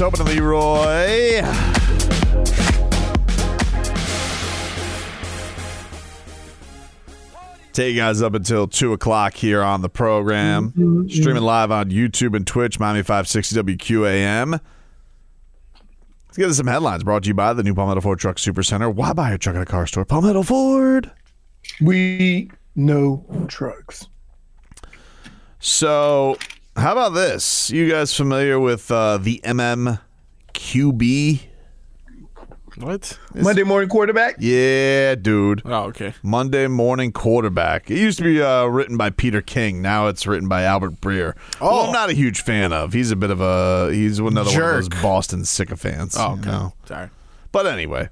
Tobin and Leroy. Take you guys up until 2 o'clock here on the program. Mm-hmm, mm-hmm. Streaming live on YouTube and Twitch, Miami 560 WQAM. Let's get to some headlines brought to you by the new Palmetto Ford Truck Super Center. Why buy a truck at a car store? Palmetto Ford. We know trucks. So, how about this? You guys familiar with uh, the MMQB? What? Monday morning quarterback. Yeah, dude. Oh, okay. Monday morning quarterback. It used to be uh, written by Peter King. Now it's written by Albert Breer. Oh, I'm not a huge fan of. He's a bit of a he's another one of those Boston sycophants. Oh, you okay. know? Sorry. But anyway,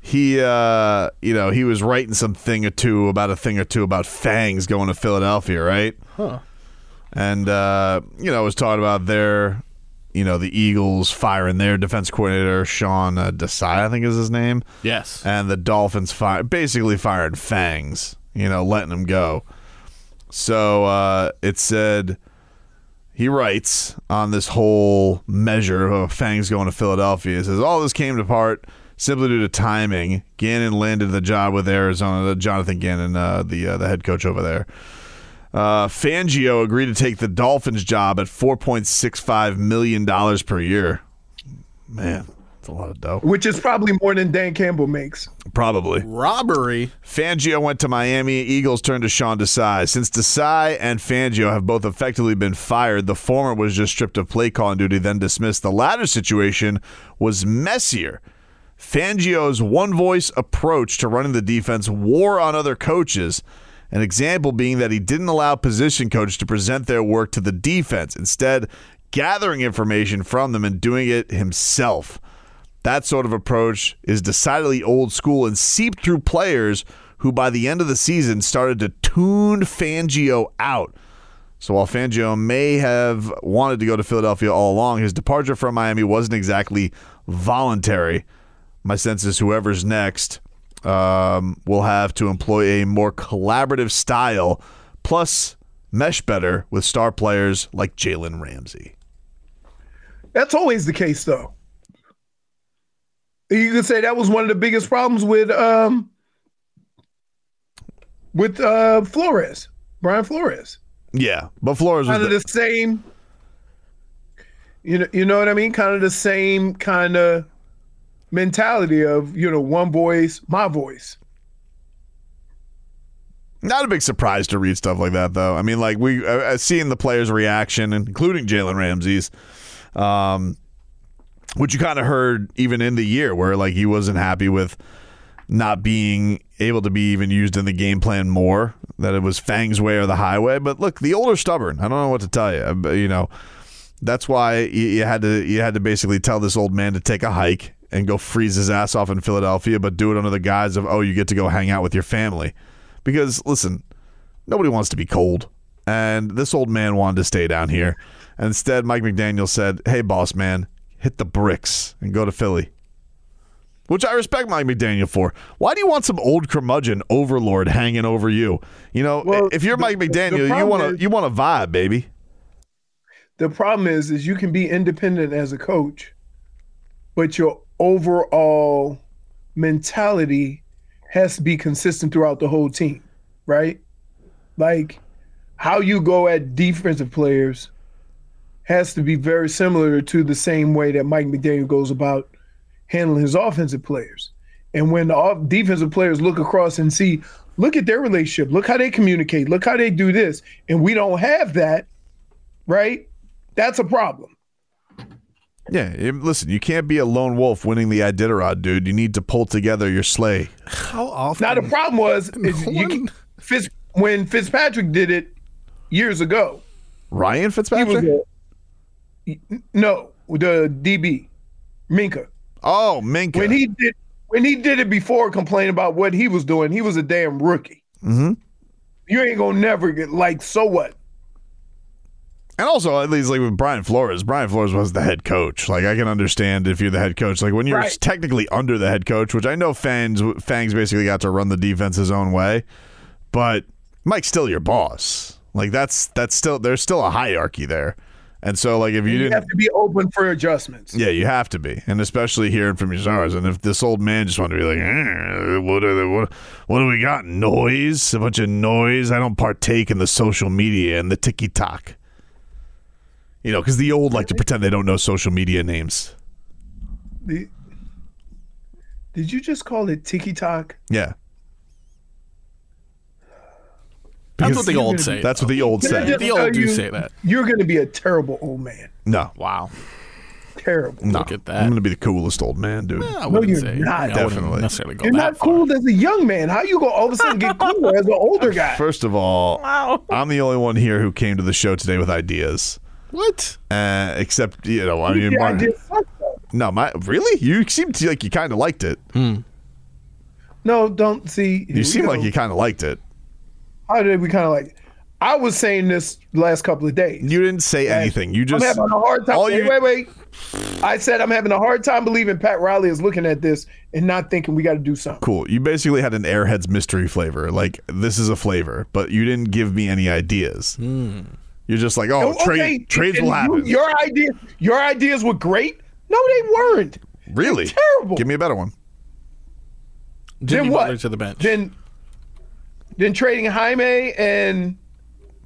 he uh, you know he was writing some thing or two about a thing or two about Fangs going to Philadelphia, right? Huh. And uh, you know was talking about their you know the Eagles firing their defense coordinator Sean uh, Desai, I think is his name Yes. and the Dolphins fire basically fired Fangs, you know, letting him go. So uh, it said he writes on this whole measure of Fangs going to Philadelphia. It says all this came to part simply due to timing. Gannon landed the job with Arizona. Jonathan Gannon, uh, the uh, the head coach over there. Uh, Fangio agreed to take the Dolphins job at four point six five million dollars per year. Man, that's a lot of dough. which is probably more than Dan Campbell makes. Probably. Robbery. Fangio went to Miami. Eagles turned to Sean Desai. Since Desai and Fangio have both effectively been fired, the former was just stripped of play calling duty, then dismissed. The latter situation was messier. Fangio's one voice approach to running the defense wore on other coaches. An example being that he didn't allow position coaches to present their work to the defense, instead, gathering information from them and doing it himself. That sort of approach is decidedly old school and seeped through players who, by the end of the season, started to tune Fangio out. So while Fangio may have wanted to go to Philadelphia all along, his departure from Miami wasn't exactly voluntary. My sense is whoever's next um, will have to employ a more collaborative style, plus mesh better with star players like Jalen Ramsey. That's always the case, though. You could say that was one of the biggest problems with um with uh Flores, Brian Flores. Yeah, but Flores was Kind of the- the same. You know, you know what I mean? Kind of the same kind of mentality of you know one voice, my voice. Not a big surprise to read stuff like that, though. I mean, like we uh, uh, seeing the players' reaction, including Jalen Ramsey's, um, which you kind of heard even in the year, where like he wasn't happy with not being able to be even used in the game plan more. That it was Fang's way or the highway. But look, the older stubborn. I don't know what to tell you. You know, that's why you had to you had to basically tell this old man to take a hike and go freeze his ass off in Philadelphia, but do it under the guise of oh, you get to go hang out with your family. Because listen, nobody wants to be cold, and this old man wanted to stay down here. And instead, Mike McDaniel said, "Hey, boss man, hit the bricks and go to Philly." Which I respect Mike McDaniel for. Why do you want some old curmudgeon overlord hanging over you? You know, Well, if you're the- Mike McDaniel, you want to you want to vibe, baby. The problem is, is you can be independent as a coach, but your overall mentality has to be consistent throughout the whole team, right? Like how you go at defensive players has to be very similar to the same way that Mike McDaniel goes about handling his offensive players. And when the off- defensive players look across and see, look at their relationship, look how they communicate, look how they do this, and we don't have that, right? That's a problem. Yeah, listen, you can't be a lone wolf winning the Iditarod, dude. You need to pull together your sleigh. How often? Now the problem was is you, one- Fitz, when Fitzpatrick did it years ago. Ryan He Fitzpatrick? a, no the DB Minkah oh, Minkah. when he did when he did it before complaining about what he was doing. He was a damn rookie. Mhm. You ain't gonna never get like so what. And also, at least like with Brian Flores, Brian Flores was the head coach. Like I can understand if you're the head coach. Like when you're Right. technically under the head coach, which I know Fangs Fangs basically got to run the defense his own way, but Mike's still your boss. Like that's that's still there's still a hierarchy there. And so, like, if you You didn't, have to be open for adjustments. yeah, you have to be, and especially hearing from your stars. And if this old man just wanted to be like, eh, what are the, what what do we got? Noise, a bunch of noise. I don't partake in the social media and the ticky tock. You know, because the old like to pretend they don't know social media names. The- did you just call it tiki talk? Yeah, That's what the old say. that's what the old say. The old do you, say that. You're going to be a terrible old man. No, Wow. Terrible. no. Look at that. I'm gonna be the coolest old man, dude. I wouldn't you're say. not. I Definitely. necessarily go You're that not far. cool as a young man. How you go all of a sudden get cool as an older guy? First of all, wow. I'm the only one here who came to the show today with ideas. What? Uh, except you know, I mean, Yeah, I did suck, no, my really, you seemed to, like you kind of liked it. No, don't see. You seem like you kind of liked it. How did we kind of like? I was saying this last couple of days. You didn't say anything. You just I'm having a hard time. Wait, you- wait, wait. I said I'm having a hard time believing Pat Riley is looking at this and not thinking we got to do something. cool. You basically had an Airheads mystery flavor. Like this is a flavor, but you didn't give me any ideas. You're just like, oh, Oh, trade, trades and will you- happen. your idea, your ideas were great. No, they weren't. really terrible. Give me a better one. Jimmy what? Butler to the bench. Then, then trading Jaime and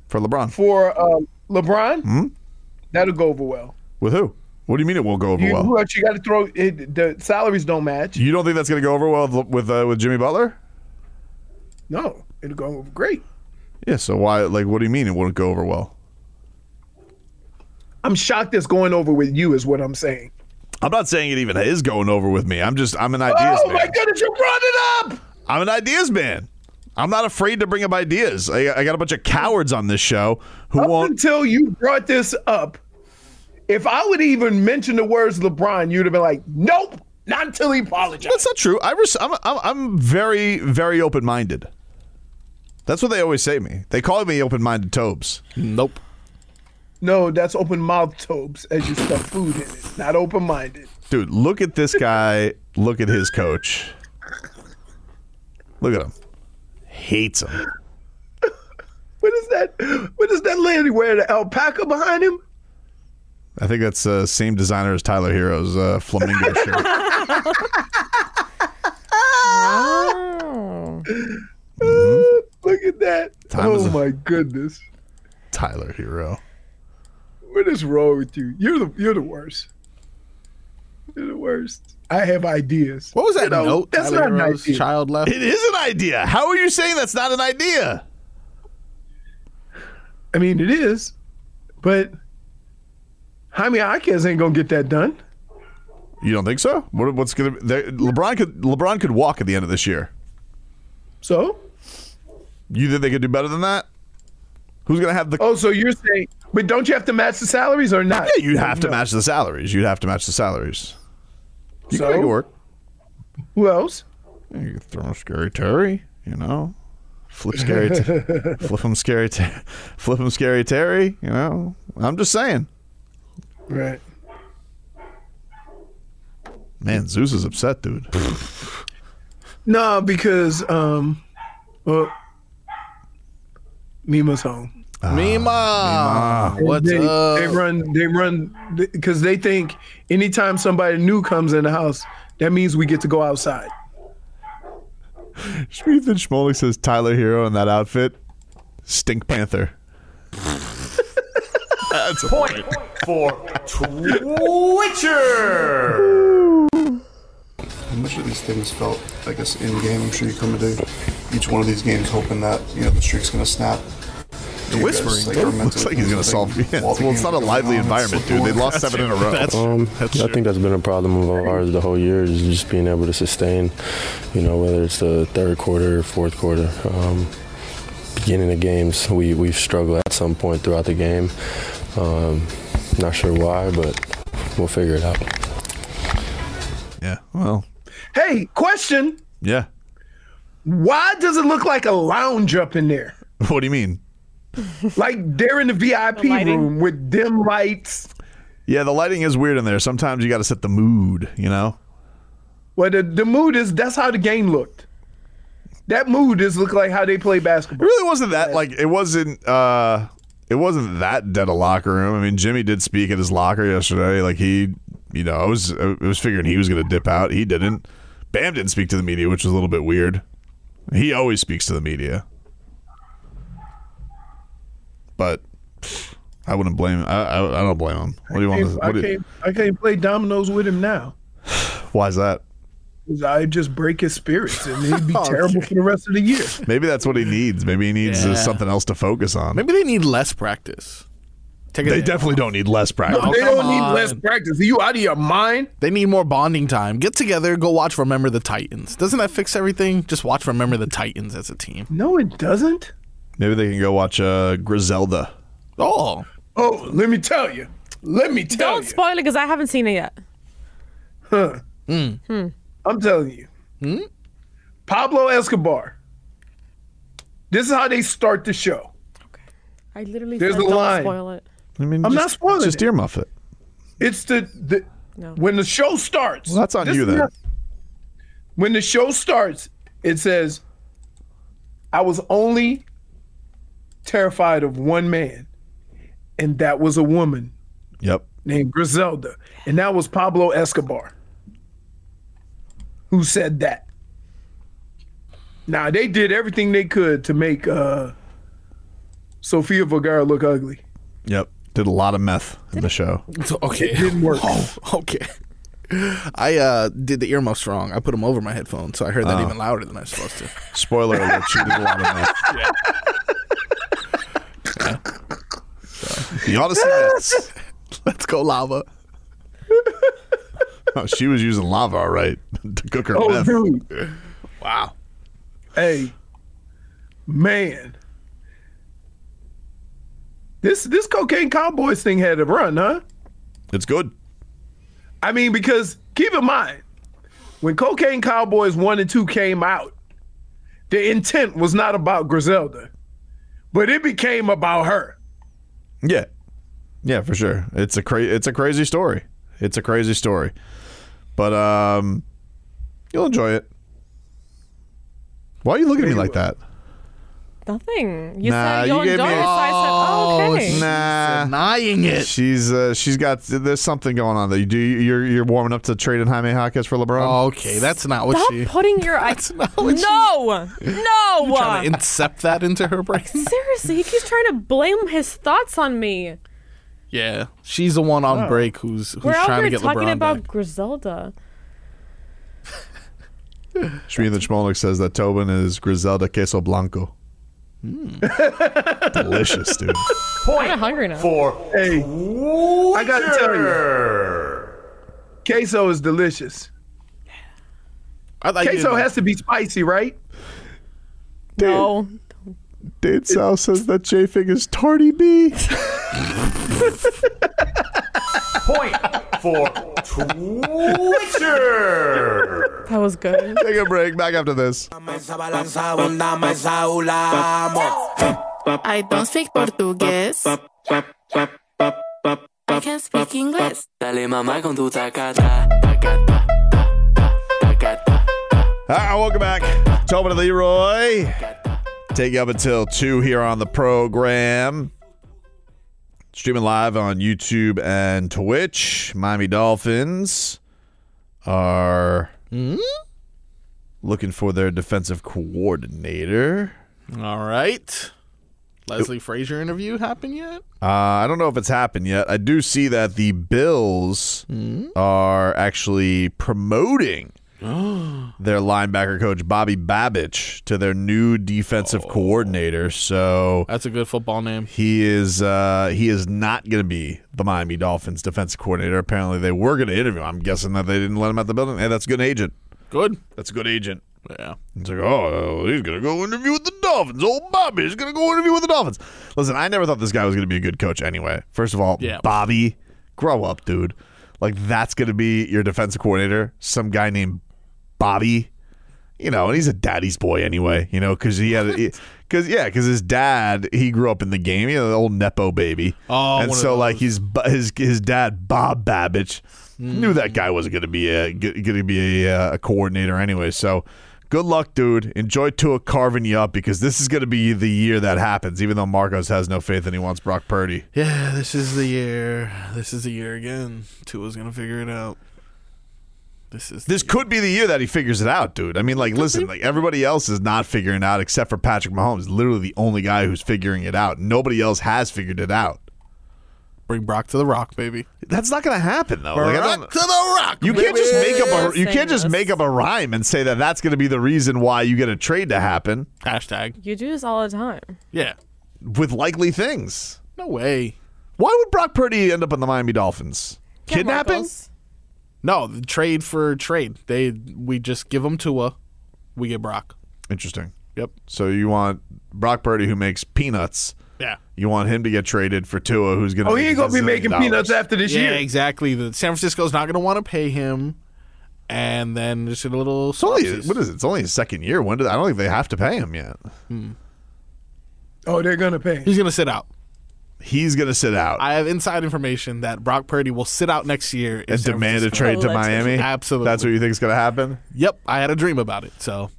For LeBron. for uh, LeBron, Hmm? that'll go over well. With who? What do you mean it won't go over You, well? Who else you got to throw? It, the salaries don't match. You don't think that's going to go over well with with, uh, with Jimmy Butler? No, it'll go over great. Yeah. So why? Like, what do you mean it wouldn't go over well? I'm shocked it's going over with you, is what I'm saying. I'm not saying it even is going over with me. I'm just I'm an ideas oh man. my goodness, you brought it up. I'm an ideas man. I'm not afraid to bring up ideas. I, I got a bunch of cowards on this show who Up won't. until you brought this up, if I would even mention the words LeBron, you'd have been like, "Nope, not until he apologized." That's not true. I res- I'm, I'm I'm very very open minded. That's what they always say to me. They call me open minded Tobes. nope. No, that's open mouth tobes as you stuff food in it, not open minded. Dude, look at this guy. look at his coach. Look at him. Hates him. What is that? What is that lady wearing? The alpaca behind him? I think that's the uh, same designer as Tyler Herro's uh, flamingo shirt. Look at that! Time oh a- my goodness, Tyler Herro. What is wrong with you? You're the you're the worst. You're the worst. I have ideas. What was that You know, note That's Tyler not an idea. child left? It is an idea. How are you saying that's not an idea? I mean, it is, but Jaime Jaquez ain't gonna get that done. You don't think so? What, what's gonna? They, LeBron could LeBron could walk at the end of this year. So, You think they could do better than that? Who's gonna have the? oh, so you're saying, but don't you have to match the salaries or not? Yeah, you'd have to match the salaries. You'd have to match the salaries. You So? can make it work. Who else? You could throw scary Terry. You know, flip scary, t- flip him scary, t- flip him scary Terry. You know, I'm just saying. Right. Man, Zeus is upset, dude. No, because um, well, Mima's home. Ah, Mima, what's they, up? They run. They run because they think anytime somebody new comes in the house, that means we get to go outside. Ethan Schmolik says Tyler Herro in that outfit. Stink Panther. That's a Point for Twitcher. How much of these things felt, I guess, in game? I'm sure you come into each one of these games hoping that you know the streak's going to snap. The whispering. Looks like he's gonna solve. Yeah, well, it's not a lively environment, dude. They lost seven in a row. That's Um, That's I think that's been a problem of ours the whole year, is just being able to sustain, you know, whether it's the third quarter or fourth quarter. Um, beginning of games, we, we've struggled at some point throughout the game. Um, not sure why, but we'll figure it out. yeah. Well. Hey, question: Yeah. Why does it look like a lounge up in there? What do you mean? Like they're in the VIP lighting. room with dim lights. Yeah, the lighting is weird in there. Sometimes you got to set the mood. You know. Well, the, the mood is that's how the game looked. That mood is look like how they play basketball. It basketball. really wasn't that like it wasn't uh it wasn't that dead a locker room. I mean, Jimmy did speak at his locker yesterday. Like he, you know, I was I was figuring he was going to dip out. He didn't. Bam didn't speak to the media, which was a little bit weird. He always speaks to the media, but I wouldn't blame. I I, I don't blame him. What do you want? Can't- To, I do can't. I can't play dominoes with him now. why is that? 'Cause I just break his spirits, and he'd be terrible for the rest of the year. Maybe that's what he needs. Maybe he needs uh, Yeah. something else to focus on. Maybe they need less practice. Take They definitely off. don't need less practice. No. they come don't need less practice. Are you out of your mind? They need more bonding time. Get together, go watch Remember the Titans. Doesn't that fix everything? Just watch Remember the Titans as a team. No, it doesn't. Maybe they can go watch uh, Griselda. Oh, Oh, let me tell you. Let me tell Don't you. spoil it because I haven't seen it yet. Huh. Hmm. I'm telling you. Hmm? Pablo Escobar. This is how they start the show. Okay. I literally There's said a don't line. spoil it. I mean, I'm just, not spoiling Just it. earmuff it. It's the, the No. when the show starts. Well, that's on you then. not- when the show starts, it says, "I was only terrified of one man, and that was a woman Yep. named Griselda, and that was Pablo Escobar, who said that." Now they did everything they could to make uh, Sofia Vergara look ugly. Yep. Did a lot of meth in the show. okay. It didn't work. Oh, okay. I uh, did the earmuffs wrong. I put them over my headphones, so I heard that even louder than I was supposed to. Spoiler alert, she did a lot of meth. You ought to see this. Let's go, lava. Oh, she was using lava, all right, to cook her Oh, meth. dude. Wow. Hey, man. This this cocaine cowboys thing had to run, huh? It's good. I mean, because keep in mind, when Cocaine Cowboys 1 and 2 came out, the intent was not about Griselda, but it became about her. Yeah. Yeah, for sure. It's a cra- it's a crazy story. It's a crazy story. But um you'll enjoy it. Why are you looking at me like that? Nothing. You Nah, said you you'll gave enjoy me it, a- so I said, oh, okay. Nah. Denying it. She's uh, she's got there's something going on there. You do you're you're warming up to trading Jaime Jaquez for LeBron. Okay, that's not what Stop she. putting your That's not what she- No! No! Trying to incept that into her brain. Seriously, he keeps trying to blame his thoughts on me. Yeah, she's the one on break who's who's We're out trying to here get talking LeBron about back. Griselda. Schmieden Schmolnick says that Tobin is Griselda Queso Blanco. Hmm. Delicious, dude. I'm hungry now. For Hey, I got to tell you, queso is delicious. I like Queso has to be spicy, right? No. Dade South says that J Fig is tardy B. point for Twitter. That was good. Take a break. Back after this. I don't speak Portuguese. I can't speak English. Dale mamá con tu tacata, tacata, ta, ta, tacata. All right, welcome back. Tobin and Leroy. Take you up until 2 here on the program. Streaming live on YouTube and Twitch. Miami Dolphins are looking for their defensive coordinator. All right. Leslie Frazier interview happened yet? Uh, I don't know if it's happened yet. I do see that the Bills are actually promoting their linebacker coach Bobby Babich to their new defensive coordinator. So That's a good football name. he is uh, he is not going to be the Miami Dolphins defensive coordinator. Apparently, they were going to interview. him. I'm guessing that they didn't let him at the building. Hey, that's a good agent. Good. That's a good agent. Yeah. It's like, oh, he's gonna go interview with the Dolphins. Old Bobby's gonna go interview with the Dolphins. Listen, I never thought this guy was gonna be a good coach anyway. First of all, Yeah. Bobby, grow up, dude. Like that's gonna be your defensive coordinator. Some guy named Bobby. You know, and he's a daddy's boy anyway. You know, because he had, because yeah, because his dad he grew up in the game. You know, the old nepo baby. Oh, and so like his his his dad Bob Babich knew that hmm. guy wasn't going to be a going to be a, uh, a coordinator anyway. So Good luck, dude. Enjoy Tua carving you up because this is going to be the year that happens. Even though Marcos has no faith and he wants Brock Purdy. Yeah, this is the year. This is the year again. Tua's gonna figure it out. This is This could be the year that he figures it out, dude. I mean, like, listen, like everybody else is not figuring it out except for Patrick Mahomes. Literally the only guy who's figuring it out. Nobody else has figured it out. bring Brock to the Rock, baby. That's not going to happen, though. Like, I Brock don't- to the Rock. you can't just make up a you can't just make up a rhyme and say that that's going to be the reason why you get a trade to happen hashtag. You do this all the time. Yeah, with likely things. no way. Why would Brock Purdy end up on the Miami Dolphins? Yeah, Kidnapping? Marcos. No, the trade for trade. They we just give them Tua, we get Brock. Interesting. Yep. So you want Brock Purdy who makes peanuts. Yeah. You want him to get traded for Tua, who's going to. Oh, he ain't gonna be making peanuts after this yeah, year. Yeah, exactly. The San Francisco's not going to want to pay him, and then just a little. It's only what is it? It's only his second year. When did I don't think they have to pay him yet. Hmm. Oh, they're gonna pay. He's going to sit out. He's going to sit out I have inside information that Brock Purdy will sit out next year and San demand a trade to Miami. Absolutely. That's what you think is going to happen. Yep, I had a dream about it. So,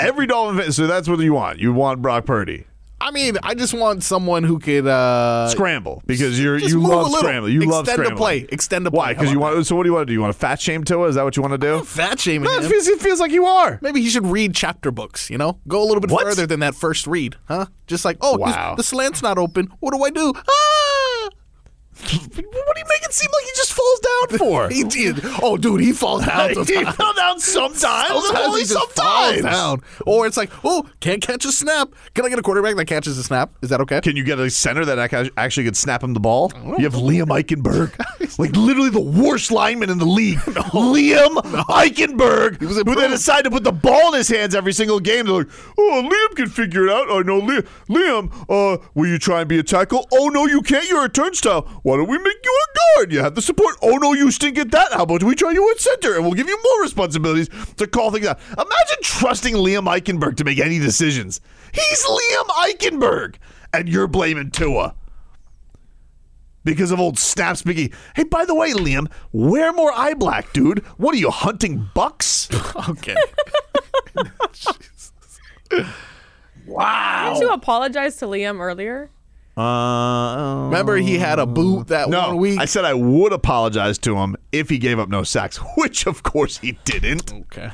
Every Dolphin fan. So that's what you want. You want Brock Purdy I mean, I just want someone who could uh, scramble because you're you love scrambling. You love extend scrambling. the play. Extend the play. Why? Because you want. So what do you want to do? You want to fat shame Tua? Is that what you want to do? fat shaming No, it him. feels, it feels like you are. Maybe he should read chapter books. You know, go a little bit What? further than that first read, huh? Just like, oh, Wow. the slant's not open. What do I do? Ah! What do you make it seem like he just falls down for? He did. Oh, dude, he falls down. he sometimes. fell down sometimes. Sometimes only he sometimes. down. Or it's like, oh, can't catch a snap. Can I get a quarterback that catches a snap? Is that okay? Can you get a center that actually could snap him the ball? You have Liam Eichenberg, like literally the worst lineman in the league. Liam Eichenberg, was who then decided to put the ball in his hands every single game. They're like, "Oh, Liam can figure it out." I know, Liam. Liam, uh, will you try and be a tackle? Oh no, you can't. You're a turnstile. Why don't we make you a guard? You have the support. Oh no, you stink at that. How about we try you at center, and we'll give you more responsibilities to call things out. Imagine trusting Liam Eichenberg to make any decisions. He's Liam Eichenberg, and you're blaming Tua because of old snap speaking. Hey, by the way, Liam, wear more eye black, dude. What are you hunting bucks? Okay. Wow. Didn't you apologize to Liam earlier? Uh, Remember, he had a boot that no, one week. I said I would apologize to him if he gave up no sacks, which of course he didn't. okay.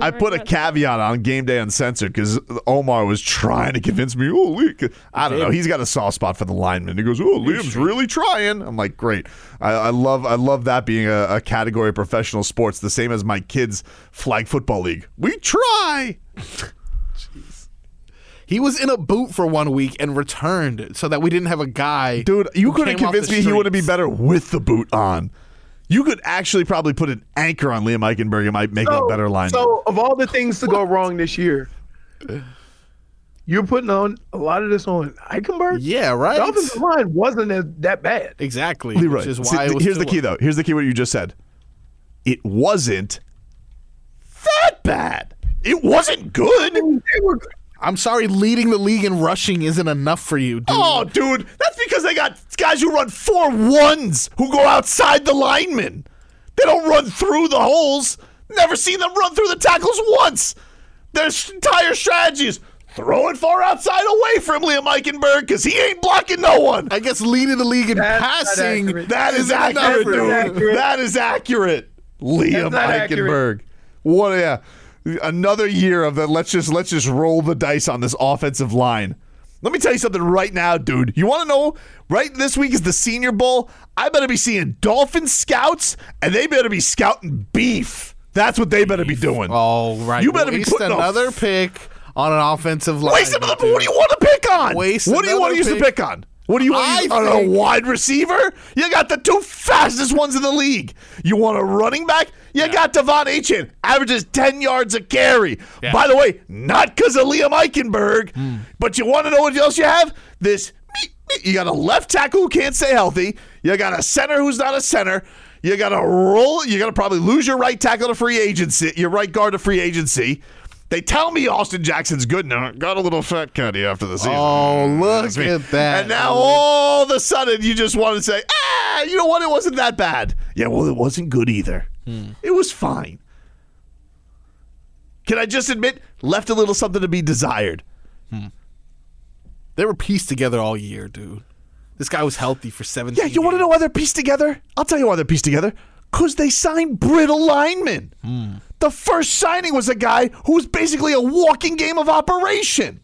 I put a caveat on game day uncensored because Omar was trying to convince me. Oh, Lee, I don't know. He's got a soft spot for the lineman. He goes, "Oh, Liam's really trying." I'm like, "Great." I, I love, I love that being a, a category of professional sports, the same as my kids' flag football league. We try. He was in a boot for one week and returned so that we didn't have a guy. Dude, you couldn't came convince the me he wouldn't be better with the boot on. You could actually probably put an anchor on Liam Eichenberg and might make him a better line. So, of all the things to go wrong this year, you're putting on a lot of this on Eichenberg. Yeah, right. The offensive line wasn't as, that bad. Exactly. Leroy, Which is see, why it was here's the Tua. key though. Here's the key. What you just said. It wasn't that bad. It wasn't good. They were I'm sorry, leading the league in rushing isn't enough for you, dude. Oh, dude, that's because they got guys who run four ones who go outside the linemen. They don't run through the holes. Never seen them run through the tackles once. Their entire strategy is throw it far outside away from Liam Eichenberg because he ain't blocking no one. I guess leading the league in That's passing. accurate. That is accurate, dude. accurate. That is accurate. Liam not Eichenberg. accurate. What? Yeah, another year of that. Let's just let's just roll the dice on this offensive line. Let me tell you something right now, dude. You want to know? Right this week is the Senior Bowl. I better be seeing Dolphin scouts, and they better be scouting beef. That's what they better be doing. Oh, right. You better be Waste putting a- another pick on an offensive line. Waste another. What do you want to pick on? Waste what do you want to use to pick. on? What do you want to use on a wide receiver? You got the two fastest ones in the league. You want a running back? You got De'Von Achane, averages 10 yards a carry. Yeah. By the way, not because of Liam Eichenberg, but you want to know what else you have? This. You got a left tackle who can't stay healthy. You got a center who's not a center. You got to roll. You got to probably lose your right tackle to free agency, your right guard to free agency. They tell me Austin Jackson's good now. Got a little fat cutty after the season. Oh, look at that. And now all of a sudden you just want to say, ah, you know what? It wasn't that bad. Yeah, well, it wasn't good either. Hmm. It was fine. Can I just admit, left a little something to be desired. They were pieced together all year, dude. This guy was healthy for 17 Yeah, you want to know why they're pieced together? I'll tell you why they're pieced together. Because they signed brittle linemen. The first signing was a guy who was basically a walking game of operation.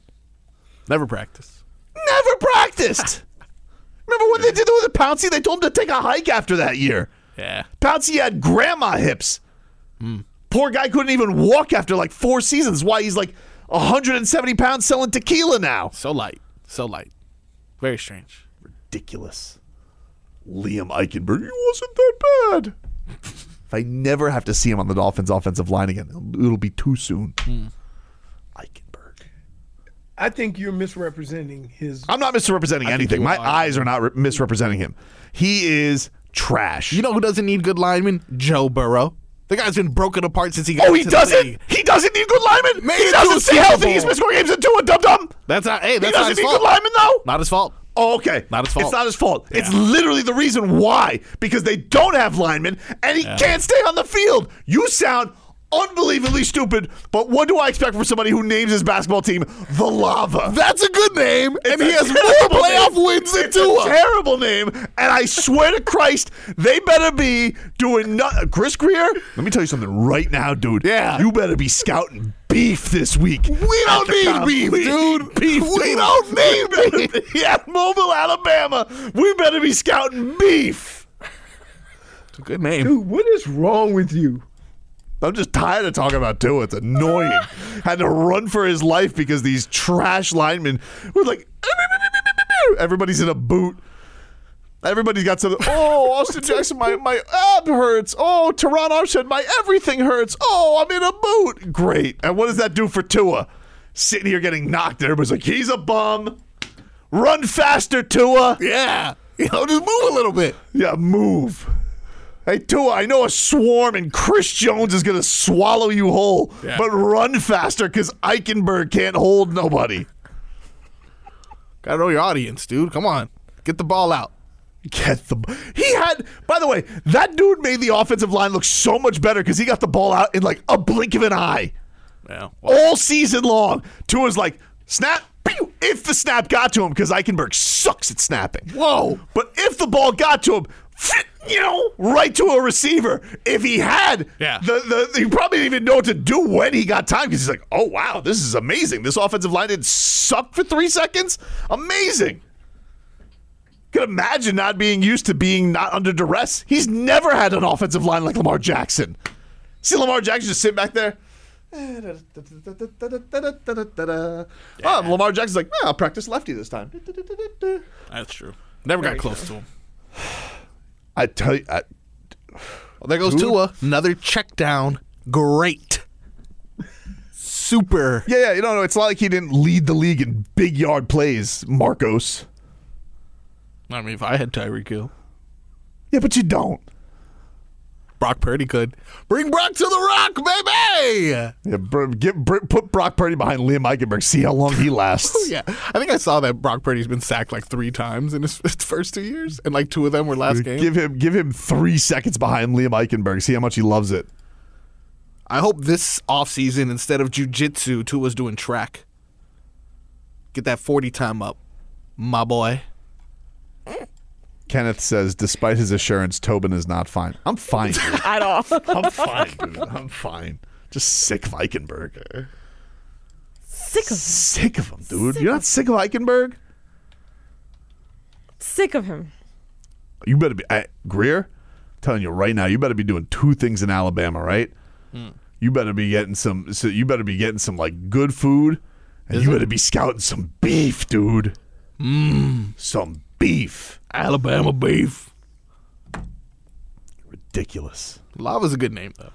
Never practiced. Never practiced. Remember when they did it with the Pouncey? They told him to take a hike after that year. Yeah. Pouncey had grandma hips. Hmm. Poor guy couldn't even walk after like four seasons. Why he's like 170 pounds selling tequila now. So light. So light. Very strange. Ridiculous. Liam Eichenberg, he wasn't that bad. if I never have to see him on the Dolphins' offensive line again, it'll, it'll be too soon. Hmm. Eichenberg. I think you're misrepresenting his. I'm not misrepresenting I anything. My are. eyes are not re- misrepresenting him. He is trash. You know who doesn't need good linemen? Joe Burrow. The guy's been broken apart since he got oh, he doesn't. He doesn't need good linemen. Made he doesn't stay healthy. He's missed more games than two. Dum dum. That's not. Hey, He that's not doesn't his need fault. good linemen though. Not his fault. Oh, okay. Not his fault. It's not his fault. It's literally the reason why. Because they don't have linemen and he can't stay on the field. You sound unbelievably stupid, but what do I expect from somebody who names his basketball team the Lava? That's a good name, and he has more playoff name. wins than It's Tua. a terrible name, and I swear to Christ, they better be doing nothing. Chris Grier, let me tell you something right now, dude. Yeah. you better be scouting beef this week. We don't need beef, dude. Beef, We dude. don't need We better be- Yeah, Mobile, Alabama. We better be scouting beef. It's a good name. Dude, what is wrong with you? I'm just tired of talking about Tua. It's annoying. Had to run for his life because these trash linemen were like, everybody's in a boot. Everybody's got something. Oh, Austin Jackson, my, my ab hurts. Oh, Terron Armstead, my everything hurts. Oh, I'm in a boot. Great. And what does that do for Tua? Sitting here getting knocked. Everybody's like, he's a bum. Run faster, Tua. Yeah. You know, just move a little bit. Yeah, move. Hey, Tua, I know a swarm and Chris Jones is going to swallow you whole, Yeah. but run faster because Eichenberg can't hold nobody. Gotta know your audience, dude. Come on. Get the ball out. Get the. He had. By the way, that dude made the offensive line look so much better because he got the ball out in like a blink of an eye Yeah. all season long. Tua's like snap. If the snap got to him, because Eichenberg sucks at snapping. Whoa. But if the ball got to him, you know, right to a receiver. If he had, Yeah. the, the he probably didn't even know what to do when he got time because he's like, oh wow, this is amazing. This offensive line didn't suck for three seconds. Amazing. Could imagine not being used to being not under duress. He's never had an offensive line like Lamar Jackson. See Lamar Jackson just sitting back there. Oh, Lamar Jackson's like, "Yeah, I'll practice lefty this time. That's true. Never got close to him. I tell you, I, Well, there goes Dude. Tua. Another check down. Great. Super. yeah, yeah, you know, no, it's not like he didn't lead the league in big yard plays, Marcos. I mean, if I had Tyreek Hill, Yeah, but you don't. Brock Purdy could. Bring Brock to the rock, baby! Yeah, br- get, br- put Brock Purdy behind Liam Eichenberg. See how long he lasts. Yeah, I think I saw that Brock Purdy's been sacked like three times in his, his first two years, and like two of them were last game. Give him, give him three seconds behind Liam Eichenberg. See how much he loves it. I hope this offseason, instead of jujitsu, Tua's doing track. Get that 40 time up, my boy. Kenneth says, despite his assurance, Tobin is not fine. I'm fine. Dude. At all. I'm fine, dude. I'm fine. Just sick of Eichenberg. sick of him. Sick of him, dude. You're not sick of Eichenberg? sick of him. You better be I, Grier. Telling you right now, you better be doing two things in Alabama, right? Hmm. You better be getting some. So you better be getting some like good food, and you better be scouting some beef, dude. Mmm, some beef. Alabama beef. Ridiculous. Lava's a good name, though.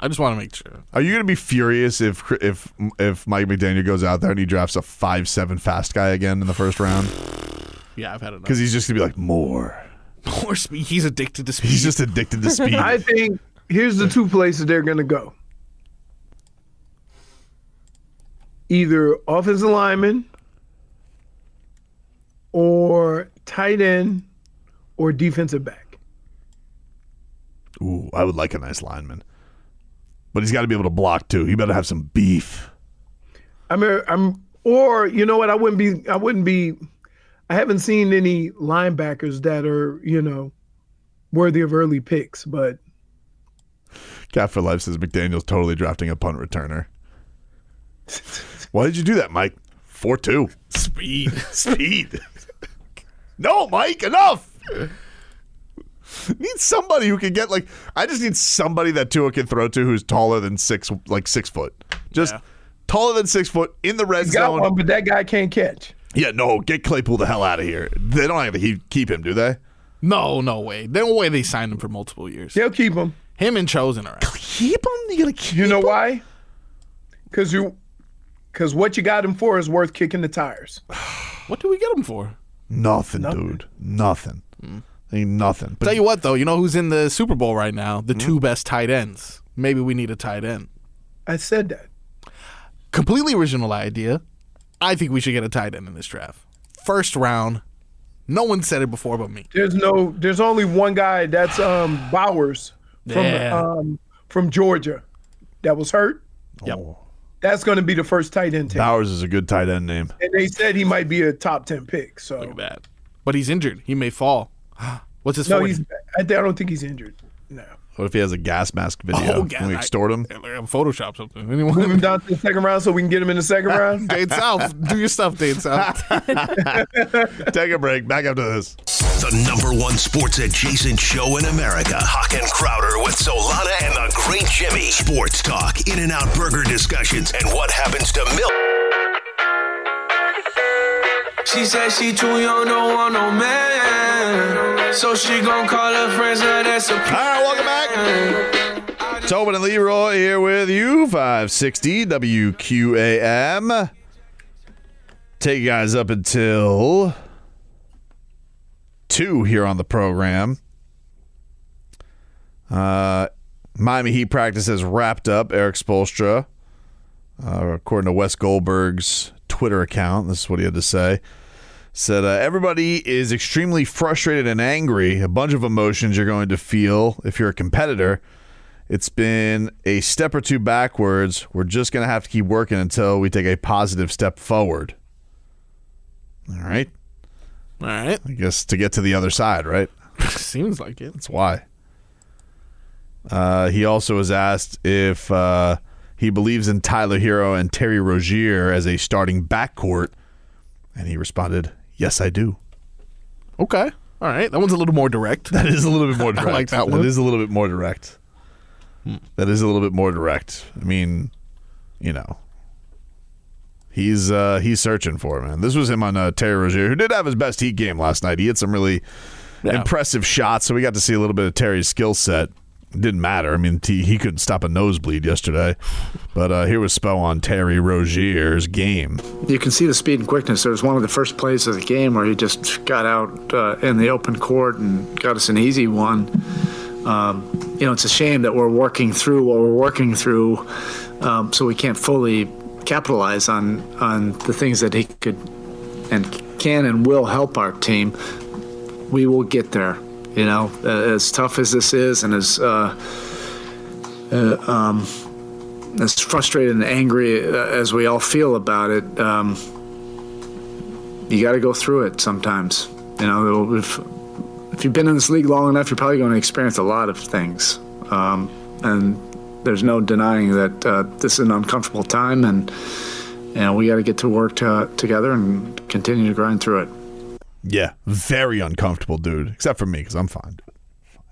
I just want to make sure. Are you gonna be furious if if if Mike McDaniel goes out there and he drafts a five seven fast guy again in the first round? Yeah, I've had enough. Because he's just gonna be like more. More speed. He's addicted to speed. He's just addicted to speed. I think here's the two places they're gonna go. Either offensive lineman or tight end or defensive back. Ooh, I would like a nice lineman. but he's got to be able to block too. He better have some beef. I mean, I'm or you know what? I wouldn't be. I wouldn't be. I haven't seen any linebackers that are you know worthy of early picks, but Cat for Life says McDaniel's totally drafting a punt returner. Why did you do that, Mike? 4 2. Speed. Speed. no, Mike, enough. Need somebody who can get like I just need somebody that Tua can throw to who's taller than six like six foot. Just Yeah. taller than six foot in the red he's got zone. one, but that guy can't catch. Yeah, no, get Claypool the hell out of here. They don't have to keep- keep him, do they? No, no way. No way they signed him for multiple years. They'll keep him. Him and Chosen are out. Keep him? You gotta keep You know him? why? Because you, because what you got him for is worth kicking the tires. What do we get him for? Nothing, Nothing. dude. Nothing. Ain't nothing. But Tell you what, though, you know who's in the Super Bowl right now? The two best tight ends. Maybe we need a tight end. I said that. Completely original idea. I think we should get a tight end in this draft. First round. No one said it before but me. There's no. There's only one guy. That's um Bowers from Yeah. um from Georgia, that was hurt. Yep. That's going to be the first tight end. Taken. Bowers is a good tight end name. And they said he might be a top ten pick. So Look at that. But he's injured. He may fall. What's his no, 40? he's. I, I don't think he's injured. No. What if he has a gas mask video? Oh, Can we extort him? Yeah, like, Photoshop something. Move him down to the second round so we can get him in the second round. Dane South. Do your stuff, Dane South. Take a break. Back after this. The number one sports adjacent show in America. Hawk and Crowder with Solana and the Great Jimmy. Sports talk, in and out burger discussions, and what happens to milk. She said she too young, don't want no man. So she gon' call her friends, now that's a All right, welcome back. Tobin and Leroy here with you, 560 WQAM. Take you guys up until 2 here on the program. Uh, Miami Heat practice has wrapped up. Erik Spoelstra, uh, according to Wes Goldberg's Twitter account, this is what he had to say. Said uh, everybody is extremely frustrated and angry. A bunch of emotions you're going to feel if you're a competitor. It's been a step or two backwards. We're just going to have to keep working until we take a positive step forward. All right All right. i guess to get to the other side right Seems like it. that's why uh, he also was asked if uh, he believes in tyler herro and terry rozier as a starting backcourt and he responded yes i do Okay. All right. That one's a little more direct. That is a little bit more I direct. like that one. That is a little bit more direct. That is a little bit more direct. I mean, you know, he's uh he's searching for it, man. This was him on uh, Terry Rozier, who did have his best Heat game last night. He had some really Yeah. impressive shots, so we got to see a little bit of Terry's skill set. Didn't matter. I mean, he, he couldn't stop a nosebleed yesterday. But uh, here was Spo on Terry Rozier's game. You can see the speed and quickness. There was one of the first plays of the game where he just got out uh, in the open court and got us an easy one. Um, you know, it's a shame that we're working through what we're working through, um, so we can't fully capitalize on on the things that he could and can and will help our team. We will get there. You know, as tough as this is, and as uh, uh, um, as frustrated and angry uh, as we all feel about it, um, you got to go through it sometimes. You know, if if you've been in this league long enough, you're probably going to experience a lot of things, um, and there's no denying that uh, this is an uncomfortable time, and you know, we got to get to work to, together and continue to grind through it. Yeah, very uncomfortable, dude. Except for me, because I'm fine. Fine.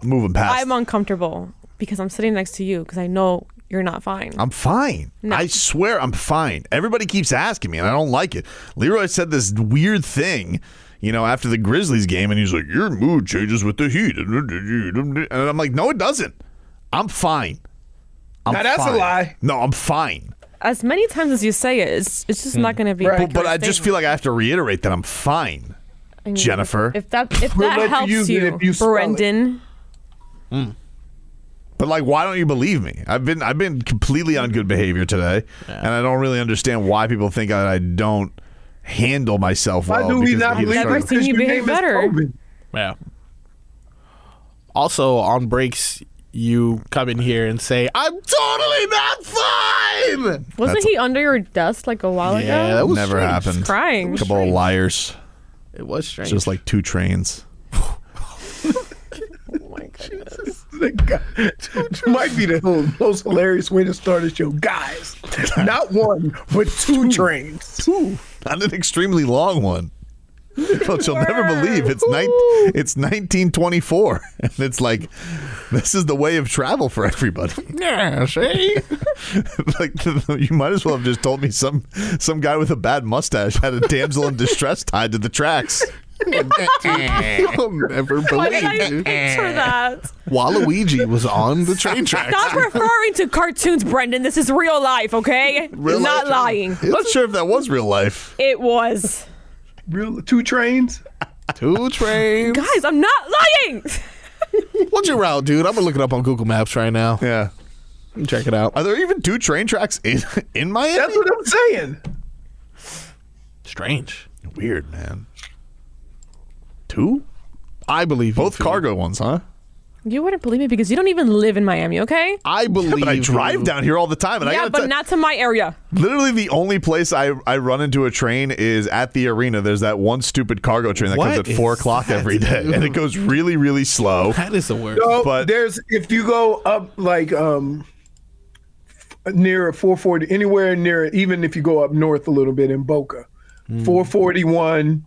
I'm moving past. I'm uncomfortable because I'm sitting next to you because I know you're not fine. I'm fine. No. I swear I'm fine. Everybody keeps asking me, and I don't like it. Leroy said this weird thing, you know, after the Grizzlies game, and he's like, "Your mood changes with the Heat," and I'm like, "No, it doesn't. I'm fine. I'm Now, that's a lie. No, I'm fine. as many times as you say it, it's it's just not going to be. Right. But, but I just feel like I have to reiterate that I'm fine, I mean, Jennifer. If that if We'll that let you helps you, if you spell it. Brendan. Hmm. But like, why don't you believe me? I've been I've been completely on good behavior today, and I don't really understand why people think that I don't handle myself Why well. do we because not the Heat believe are Never seen you Because behave better. Tobin. Yeah. Also, on breaks, you come in here and say, I'm totally not fine. Wasn't he under your desk like a while ago? Yeah, that was Never strange. happened. Crying. couple of liars. It was strange. Just like two trains. oh The guy- might be the most hilarious way to start a show, guys. Not one, but two trains. Two. Not an extremely long one. But you'll never believe it's nine, it's 1924, and it's like this is the way of travel for everybody. Yeah, see? like you might as well have just told me some some guy with a bad mustache had a damsel in distress tied to the tracks. I'll never Why did I believe you. picture that? Waluigi was on the train tracks. Stop referring to cartoons, Brendan. This is real life, okay? Real Not life? lying. I'm not sure if that was real life. It was. Real two trains. Two trains. Guys, I'm not lying. What's your route, dude? I'm gonna look it up on Google Maps right now. Yeah. Check it out. Are there even two train tracks in in Miami? That's what I'm saying. Strange. Weird, man. Two? I believe Both too. cargo ones, huh? You wouldn't believe me because you don't even live in Miami, okay? I believe. But I you. drive down here all the time, and I yeah, gotta but tell- not to my area. Literally, the only place I, I run into a train is at the arena. There's that one stupid cargo train that What comes at four o'clock every day, dude? and it goes really, really slow. That is the worst. So But- there's if you go up like um near 440, anywhere near, even if you go up north a little bit in Boca, Hmm. 441.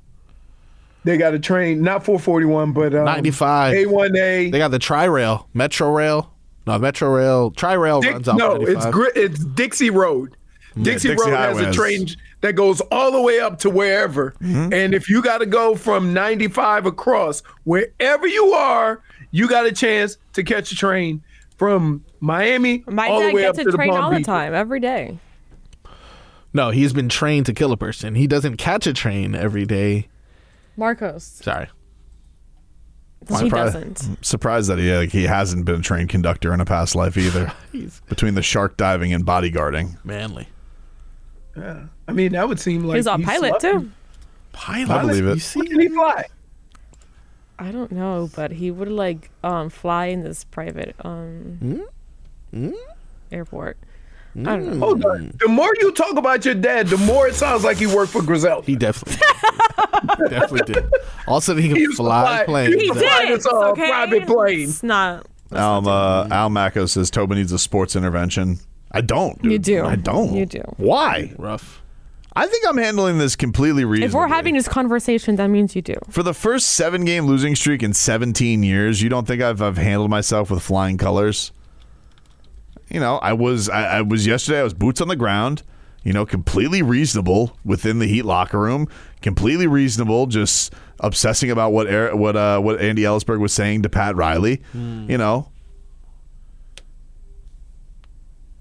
They got a train, not 441, but um, 95. A1A. They got the Tri Rail, Metro Rail. No, Metro Rail. Tri Rail Dick- runs off. no, 95. it's gri- it's Dixie Road. Dixie, Dixie Road has a train that goes all the way up to wherever. Mm-hmm. And if you got to go from 95 across, wherever you are, you got a chance to catch a train from Miami My all the way up gets to a train Palm all the Beach. time, every day. No, he's been trained to kill a person. He doesn't catch a train every day. Marcos. Sorry. he Surprised- doesn't. Surprised that he like, he hasn't been a train conductor in a past life either. Between the shark diving and bodyguarding, manly. Yeah. I mean, that would seem like He's a he's pilot lucky. too. Pilot. I believe You it. see? What did he fly? I don't know, but he would like um fly in this private um Hmm? airport. I don't know. Hold on. The more you talk about your dad, the more it sounds like he worked for Griselda. He definitely definitely did. All of a sudden, he can He fly fly- planes. he He Fly did. this, uh, okay? private plane. It's not. Al uh, Al Macco says Toba needs a sports intervention. I don't. You do. I don't. You do. Why? Rough. I think I'm handling this completely reasonably. If we're having this conversation, that means you do. For the first seven game losing streak in 17 years, you don't think I've, I've handled myself with flying colors? You know, I was I, I was yesterday. I was boots on the ground. You know, completely reasonable within the Heat locker room. Completely reasonable, just obsessing about what Eric, what uh, what Andy Elisburg was saying to Pat Riley. You know,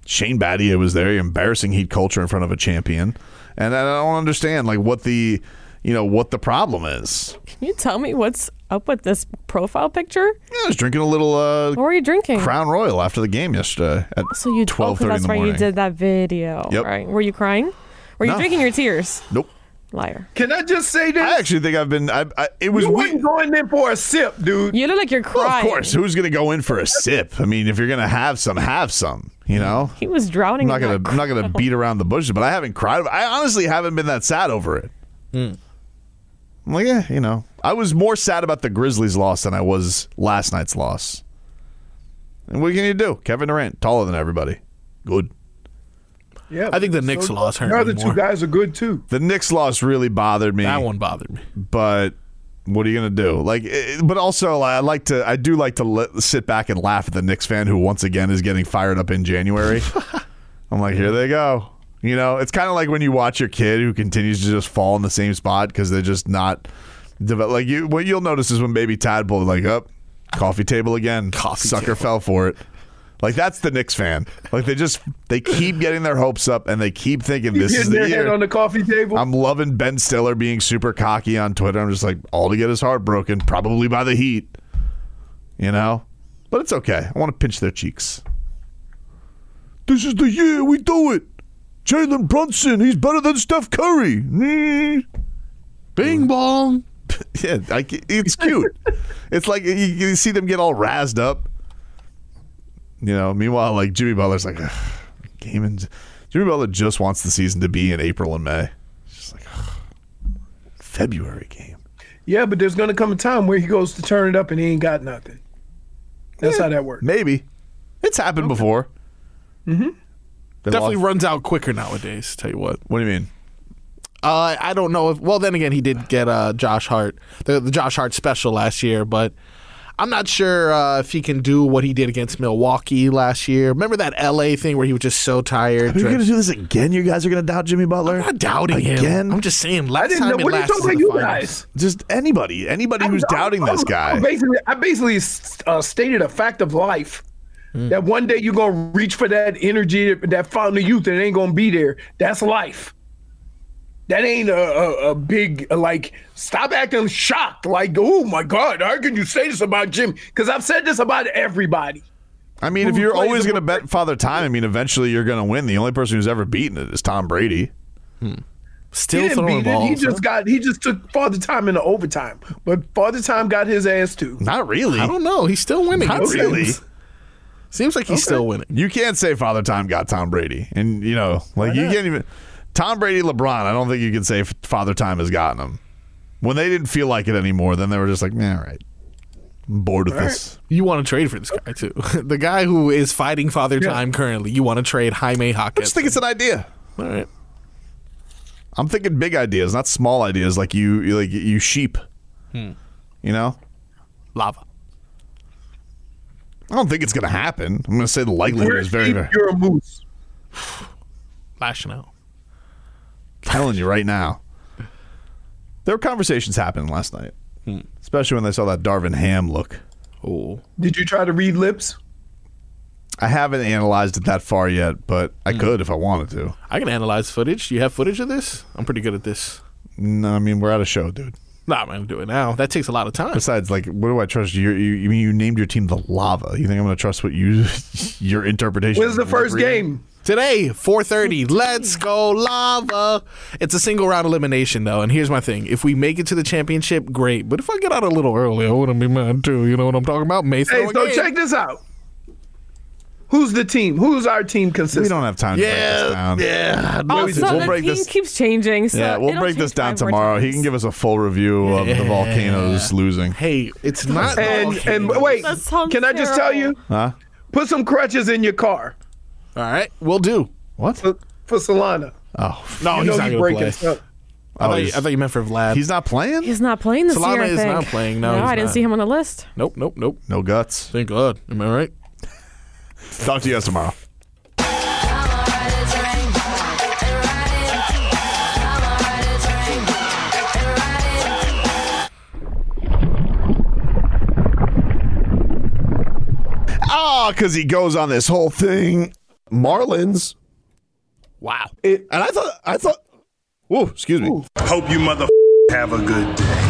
Shane Battier was there, embarrassing Heat culture in front of a champion, and I don't understand like what the you know what the problem is. Can you tell me what's up with this profile picture? Yeah, I was drinking a little uh, What were you drinking? Crown Royal after the game yesterday at so you twelve okay, thirty in that's the right. morning. You did that video. Yep. Right. Were you crying? Were you No. drinking your tears? Nope. Liar. Can I just say this? I actually think I've been. I, I, it was you weird. wasn't going in for a sip, dude. You look like you're Well, crying. of course, who's going to go in for a sip? I mean, if you're going to have some, have some. You know, He was drowning. I'm not going to. I'm not going to beat around the bushes, but I haven't cried. I honestly haven't been that sad over it. I'm like, yeah, you know, I was more sad about the Grizzlies' loss than I was last night's loss. And what can you do? Kevin Durant, taller than everybody, good. Yeah, I think the Knicks loss hurt The other two guys are good too. The Knicks loss really bothered me. That one bothered me. but what are you gonna do? Like, it, but also I like to, I do like to let, sit back and laugh at the Knicks fan who once again is getting fired up in January. I'm like, here they go. You know, it's kind of like when you watch your kid who continues to just fall in the same spot because they're just not develop. Like you, what you'll notice is when baby Tadpole like up coffee table again, Coffee sucker table. fell for it. Like that's the Knicks fan. Like they just they keep getting their hopes up and they keep thinking this is the their head year. on the coffee table. I'm loving Ben Stiller being super cocky on Twitter. I'm just like, all to get his heart broken, probably by the Heat. You know? But it's okay. I want to pinch their cheeks. This is the year we do it. Jalen Brunson, he's better than Steph Curry. Mm. Bing bong. Yeah, like, it's cute. it's like you, you see them get all razzed up. You know, meanwhile, like Jimmy Butler's like, game and Jimmy Butler just wants the season to be in April and May. It's just like ugh, February game. Yeah, but there's gonna come a time where he goes to turn it up and he ain't got nothing. That's how that works. Maybe it's happened before. Mm-hmm. They Definitely lost- runs out quicker nowadays. Tell you what. What do you mean? Uh, I don't know if. Well, then again, he did get uh, Josh Hart, the, the Josh Hart special last year, but I'm not sure uh, if he can do what he did against Milwaukee last year. Remember that LA thing where he was just so tired. Are you going to do this again? You guys are going to doubt Jimmy Butler? I'm not doubting again. him. I'm just saying. Last didn't time know- it what are you lasted talking about, the you finals. guys? Just anybody, anybody who's doubting this I guy. basically, I basically uh, stated a fact of life Mm. that one day you're gonna reach for that energy, that fountain of youth, and it ain't gonna be there. That's life. That ain't a, a, a big like. Stop acting shocked. Like, oh my God, how can you say this about Jim? Because I've said this about everybody. I mean, if you're always going to bet Father Time, I mean, eventually you're going to win. The only person who's ever beaten it is Tom Brady. Hmm. Still he throwing beat it. He just huh? got. He just took Father Time into overtime, but Father Time got his ass too. Not really. I don't know. He's still winning. Not really. seems. Seems like he's still winning. You can't say Father Time got Tom Brady, and you know, like you can't even Tom Brady, LeBron. I don't think you can say Father Time has gotten him. When they didn't feel like it anymore, then they were just like, "Man, all right, I'm bored with this." You want to trade for this guy too. the guy who is fighting Father Yeah. Time currently. You want to trade Jaime Hawkins. I just think it's an idea. All right. I'm thinking big ideas, not small ideas. Like you, you- like you sheep. Hmm. You know, Lava. I don't think it's going to happen. I'm going to say the likelihood You're, is very, very. you're a moose. Lashing out. telling you right now. There were conversations happening last night, hmm. especially when they saw that Darvin Ham look. Oh. Did you try to read lips? I haven't analyzed it that far yet, but I hmm. could if I wanted to. I can analyze footage. Do you have footage of this? I'm pretty good at this. No, I mean we're at a show, dude. Nah, I'm gonna do it now. That takes a lot of time. Besides, like, what do I trust? You, you, you mean you named your team the Lava? You think I'm going to trust what you, your interpretation? When's the first game? Today, 4:30. Let's go lava. It's a single round elimination though, and here's my thing: if we make it to the championship, great. But if I get out a little early, I wouldn't be mad too. You know what I'm talking about? May Hey, throw a so game. check this out. Who's the team? Who's our team consistent? We don't have time to break this down. Yeah, oh, yeah. Also, we'll the break team this- keeps changing. So Yeah, we'll break this down five more tomorrow. He can give us a full review of the volcanoes losing. Hey, it's not. And and wait, That sounds can I just tell you? Huh? Put some crutches in your car All right, we'll do. What? for, for Solana. Oh, No, you he's not you breaking play. stuff. Oh, I, Oh, thought you, I thought you meant for Vlad. he's not playing. He's not playing this Solana year. I is think. not playing. No, he's I didn't not. see him on the list. Nope, nope, nope. No guts. Thank God. Am I right? Talk to you guys tomorrow. Ah, because he goes on this whole thing. Marlins. Wow. And I thought, I thought, whoa, excuse me. Hope you mother have a good day.